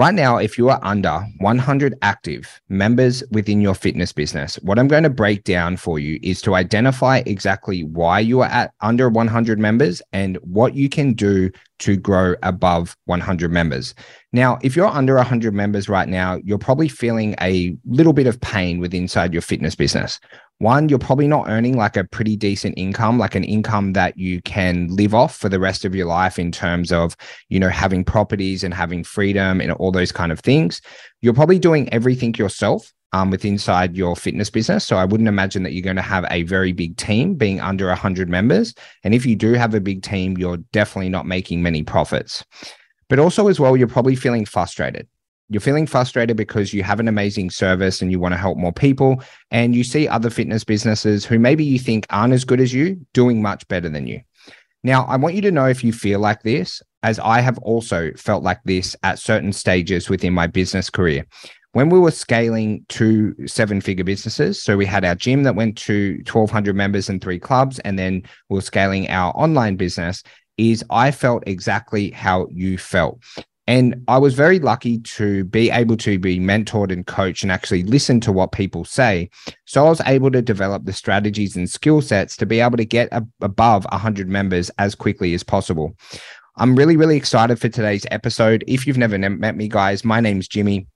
Right now, if you are under 100 active members within your fitness business, what I'm going to break down for you is to identify exactly why you are at under 100 members and what you can do to grow above 100 members. Now, if you're under 100 members right now, you're probably feeling a little bit of pain with inside your fitness business one, you're probably not earning like a pretty decent income, like an income that you can live off for the rest of your life in terms of, you know, having properties and having freedom and all those kind of things. You're probably doing everything yourself um, with inside your fitness business. So I wouldn't imagine that you're going to have a very big team being under 100 members. And if you do have a big team, you're definitely not making many profits. But also, as well, you're probably feeling frustrated you're feeling frustrated because you have an amazing service and you want to help more people and you see other fitness businesses who maybe you think aren't as good as you doing much better than you. Now, I want you to know if you feel like this, as I have also felt like this at certain stages within my business career. When we were scaling to seven figure businesses, so we had our gym that went to 1,200 members and three clubs, and then we are scaling our online business, is I felt exactly how you felt. And I was very lucky to be able to be mentored and coached and actually listen to what people say. So I was able to develop the strategies and skill sets to be able to get a, above 100 members as quickly as possible. I'm really, really excited for today's episode. If you've never met me, guys, my name's Jimmy.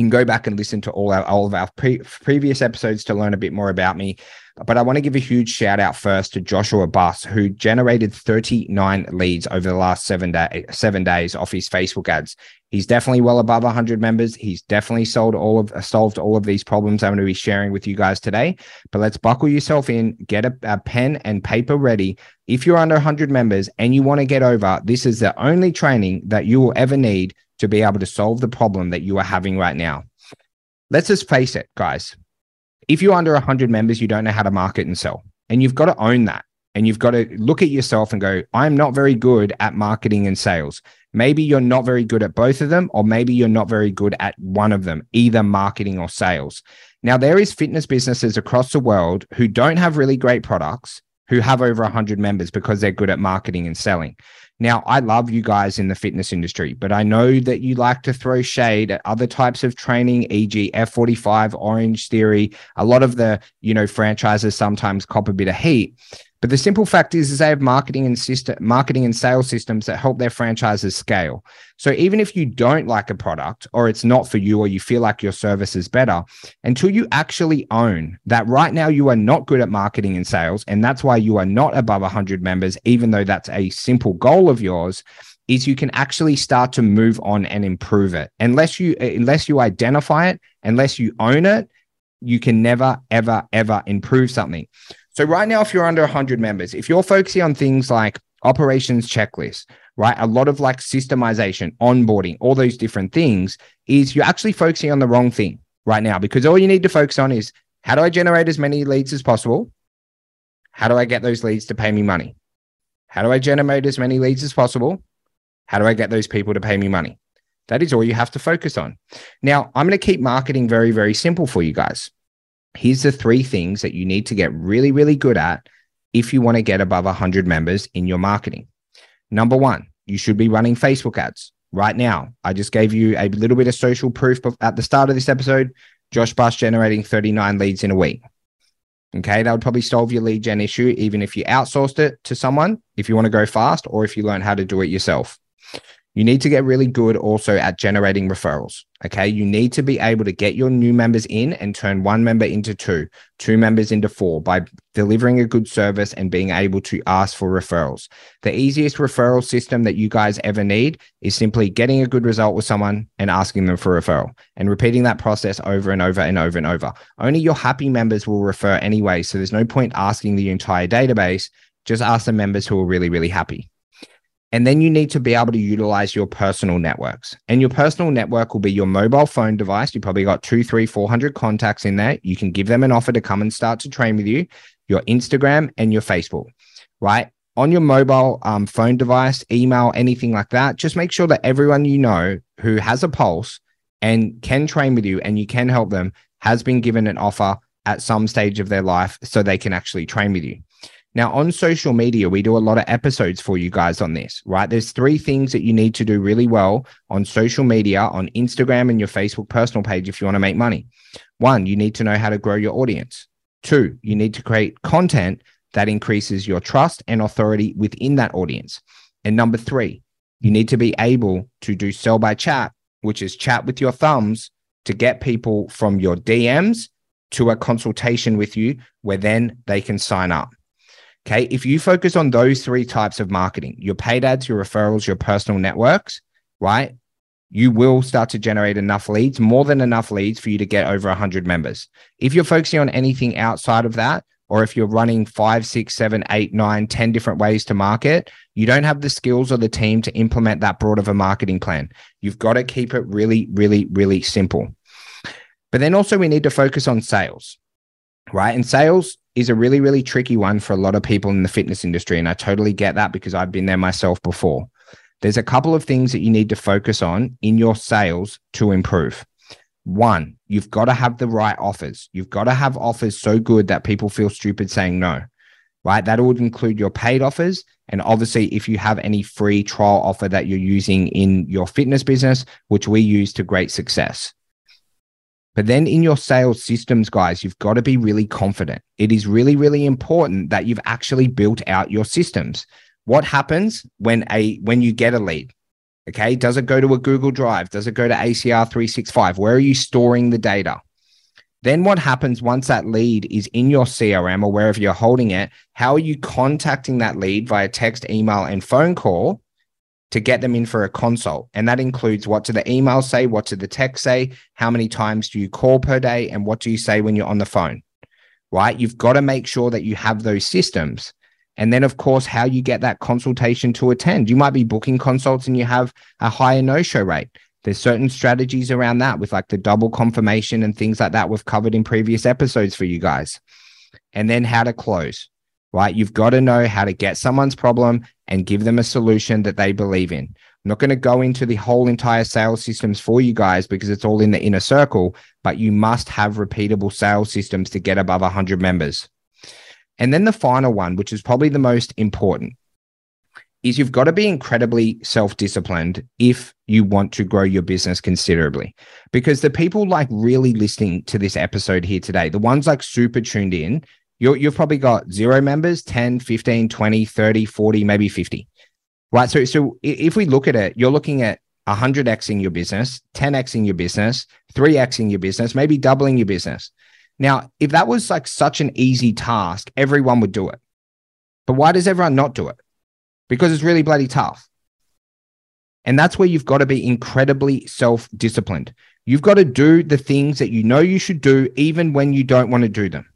You can go back and listen to all our all of our pre- previous episodes to learn a bit more about me. But I want to give a huge shout out first to Joshua Buss, who generated 39 leads over the last seven day seven days off his Facebook ads. He's definitely well above 100 members. He's definitely solved all of solved all of these problems I'm going to be sharing with you guys today. But let's buckle yourself in, get a, a pen and paper ready. If you're under 100 members and you want to get over, this is the only training that you will ever need to be able to solve the problem that you are having right now. Let's just face it, guys. If you're under 100 members, you don't know how to market and sell. And you've got to own that. And you've got to look at yourself and go, I'm not very good at marketing and sales. Maybe you're not very good at both of them, or maybe you're not very good at one of them, either marketing or sales. Now, there is fitness businesses across the world who don't have really great products, who have over 100 members because they're good at marketing and selling. Now, I love you guys in the fitness industry, but I know that you like to throw shade at other types of training, e.g., F45, Orange Theory. A lot of the, you know, franchises sometimes cop a bit of heat. But the simple fact is, is they have marketing and system, marketing and sales systems that help their franchises scale. So even if you don't like a product or it's not for you or you feel like your service is better, until you actually own that right now you are not good at marketing and sales, and that's why you are not above 100 members, even though that's a simple goal of yours, is you can actually start to move on and improve it. Unless you unless you identify it, unless you own it, you can never ever ever improve something. So right now, if you're under 100 members, if you're focusing on things like operations checklist, right, a lot of like systemization, onboarding, all those different things, is you're actually focusing on the wrong thing right now because all you need to focus on is how do I generate as many leads as possible? How do I get those leads to pay me money? How do I generate as many leads as possible? How do I get those people to pay me money? That is all you have to focus on. Now, I'm going to keep marketing very, very simple for you guys here's the three things that you need to get really, really good at if you want to get above 100 members in your marketing. Number one, you should be running Facebook ads right now. I just gave you a little bit of social proof at the start of this episode. Josh Buss generating 39 leads in a week. Okay, that would probably solve your lead gen issue, even if you outsourced it to someone, if you want to go fast, or if you learn how to do it yourself. You need to get really good also at generating referrals. Okay. You need to be able to get your new members in and turn one member into two, two members into four by delivering a good service and being able to ask for referrals. The easiest referral system that you guys ever need is simply getting a good result with someone and asking them for referral and repeating that process over and over and over and over. Only your happy members will refer anyway. So there's no point asking the entire database. Just ask the members who are really, really happy. And then you need to be able to utilize your personal networks. And your personal network will be your mobile phone device. You probably got two, three, 400 contacts in there. You can give them an offer to come and start to train with you, your Instagram and your Facebook, right? On your mobile um, phone device, email, anything like that, just make sure that everyone you know who has a pulse and can train with you and you can help them has been given an offer at some stage of their life so they can actually train with you. Now, on social media, we do a lot of episodes for you guys on this, right? There's three things that you need to do really well on social media, on Instagram and your Facebook personal page if you want to make money. One, you need to know how to grow your audience. Two, you need to create content that increases your trust and authority within that audience. And number three, you need to be able to do sell by chat, which is chat with your thumbs to get people from your DMs to a consultation with you where then they can sign up. Okay. If you focus on those three types of marketing, your paid ads, your referrals, your personal networks, right? You will start to generate enough leads, more than enough leads for you to get over 100 members. If you're focusing on anything outside of that, or if you're running five, six, seven, eight, nine, ten different ways to market, you don't have the skills or the team to implement that broad of a marketing plan. You've got to keep it really, really, really simple. But then also, we need to focus on sales, right? And sales is a really, really tricky one for a lot of people in the fitness industry. And I totally get that because I've been there myself before. There's a couple of things that you need to focus on in your sales to improve. One, you've got to have the right offers. You've got to have offers so good that people feel stupid saying no, right? That would include your paid offers. And obviously, if you have any free trial offer that you're using in your fitness business, which we use to great success. But then in your sales systems, guys, you've got to be really confident. It is really, really important that you've actually built out your systems. What happens when a when you get a lead? Okay. Does it go to a Google Drive? Does it go to ACR 365? Where are you storing the data? Then what happens once that lead is in your CRM or wherever you're holding it? How are you contacting that lead via text, email, and phone call to get them in for a consult. And that includes what do the emails say? What do the text say? How many times do you call per day? And what do you say when you're on the phone? Right? You've got to make sure that you have those systems. And then, of course, how you get that consultation to attend. You might be booking consults and you have a higher no show rate. There's certain strategies around that with like the double confirmation and things like that we've covered in previous episodes for you guys. And then how to close right? You've got to know how to get someone's problem and give them a solution that they believe in. I'm not going to go into the whole entire sales systems for you guys because it's all in the inner circle, but you must have repeatable sales systems to get above 100 members. And then the final one, which is probably the most important, is you've got to be incredibly self disciplined if you want to grow your business considerably. Because the people like really listening to this episode here today, the ones like super tuned in, you you've probably got zero members 10 15 20 30 40 maybe 50 right so so if we look at it you're looking at 100x in your business 10x in your business 3x in your business maybe doubling your business. Now if that was like such an easy task everyone would do it. But why does everyone not do it? Because it's really bloody tough. And that's where you've got to be incredibly self disciplined you've got to do the things that you know you should do even when you don't want to do them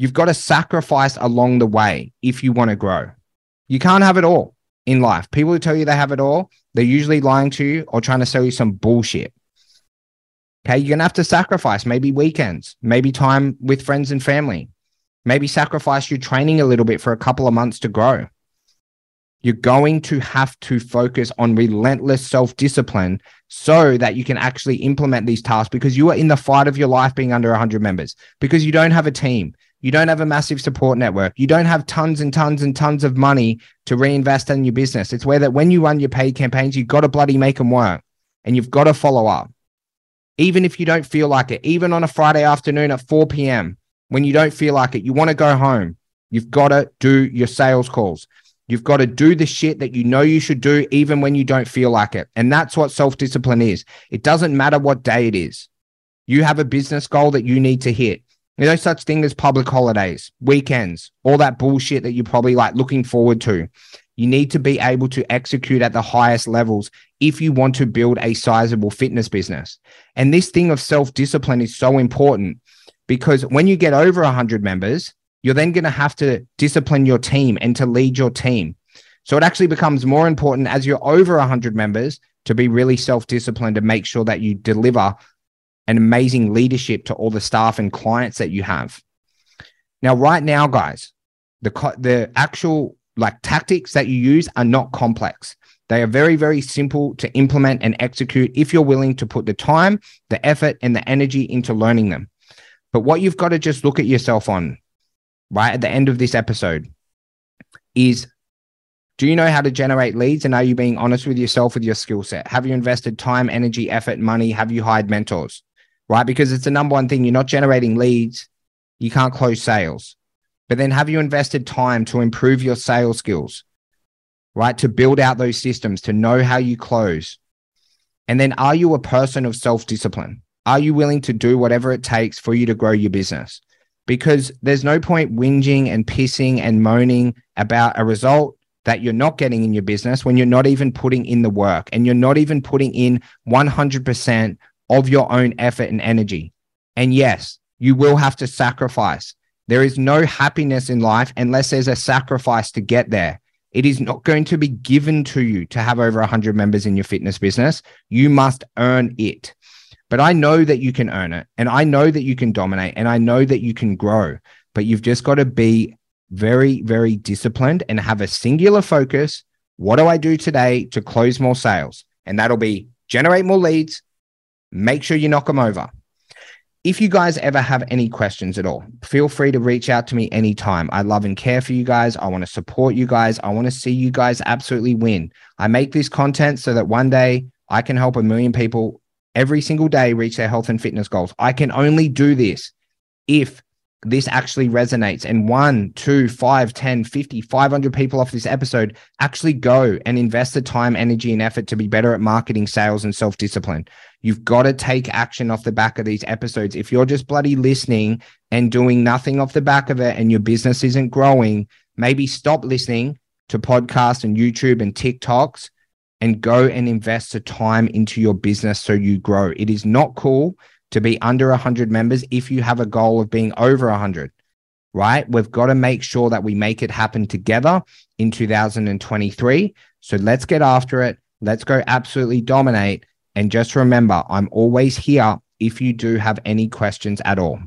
You've got to sacrifice along the way if you want to grow. You can't have it all in life. People who tell you they have it all, they're usually lying to you or trying to sell you some bullshit. Okay, you're going to have to sacrifice maybe weekends, maybe time with friends and family, maybe sacrifice your training a little bit for a couple of months to grow. You're going to have to focus on relentless self discipline so that you can actually implement these tasks because you are in the fight of your life being under 100 members, because you don't have a team, you don't have a massive support network. You don't have tons and tons and tons of money to reinvest in your business. It's where that when you run your paid campaigns, you've got to bloody make them work and you've got to follow up. Even if you don't feel like it, even on a Friday afternoon at 4 p.m., when you don't feel like it, you want to go home, you've got to do your sales calls. You've got to do the shit that you know you should do, even when you don't feel like it. And that's what self discipline is. It doesn't matter what day it is. You have a business goal that you need to hit. There's no such thing as public holidays, weekends, all that bullshit that you're probably like looking forward to. You need to be able to execute at the highest levels if you want to build a sizable fitness business. And this thing of self discipline is so important because when you get over 100 members, you're then going to have to discipline your team and to lead your team. So it actually becomes more important as you're over 100 members to be really self disciplined and make sure that you deliver and amazing leadership to all the staff and clients that you have. Now, right now, guys, the the actual like tactics that you use are not complex. They are very, very simple to implement and execute if you're willing to put the time, the effort, and the energy into learning them. But what you've got to just look at yourself on right at the end of this episode is do you know how to generate leads? And are you being honest with yourself with your skill set? Have you invested time, energy, effort, money? Have you hired mentors? Right? Because it's the number one thing. You're not generating leads, you can't close sales. But then have you invested time to improve your sales skills? Right? To build out those systems, to know how you close. And then are you a person of self discipline? Are you willing to do whatever it takes for you to grow your business? Because there's no point whinging and pissing and moaning about a result that you're not getting in your business when you're not even putting in the work and you're not even putting in 100% of your own effort and energy. And yes, you will have to sacrifice. There is no happiness in life unless there's a sacrifice to get there. It is not going to be given to you to have over 100 members in your fitness business. You must earn it. But I know that you can earn it and I know that you can dominate and I know that you can grow. But you've just got to be very, very disciplined and have a singular focus. What do I do today to close more sales? And that'll be generate more leads, make sure you knock them over. If you guys ever have any questions at all, feel free to reach out to me anytime. I love and care for you guys. I want to support you guys. I want to see you guys absolutely win. I make this content so that one day I can help a million people every single day reach their health and fitness goals. I can only do this if this actually resonates and one, two, five, 10, 50, 500 people off this episode actually go and invest the time, energy, and effort to be better at marketing, sales, and self discipline. You've got to take action off the back of these episodes. If you're just bloody listening and doing nothing off the back of it and your business isn't growing, maybe stop listening to podcasts and YouTube and TikToks and go and invest the time into your business so you grow. It is not cool to be under 100 members if you have a goal of being over 100, right? We've got to make sure that we make it happen together in 2023. So let's get after it. Let's go absolutely dominate. And just remember, I'm always here if you do have any questions at all.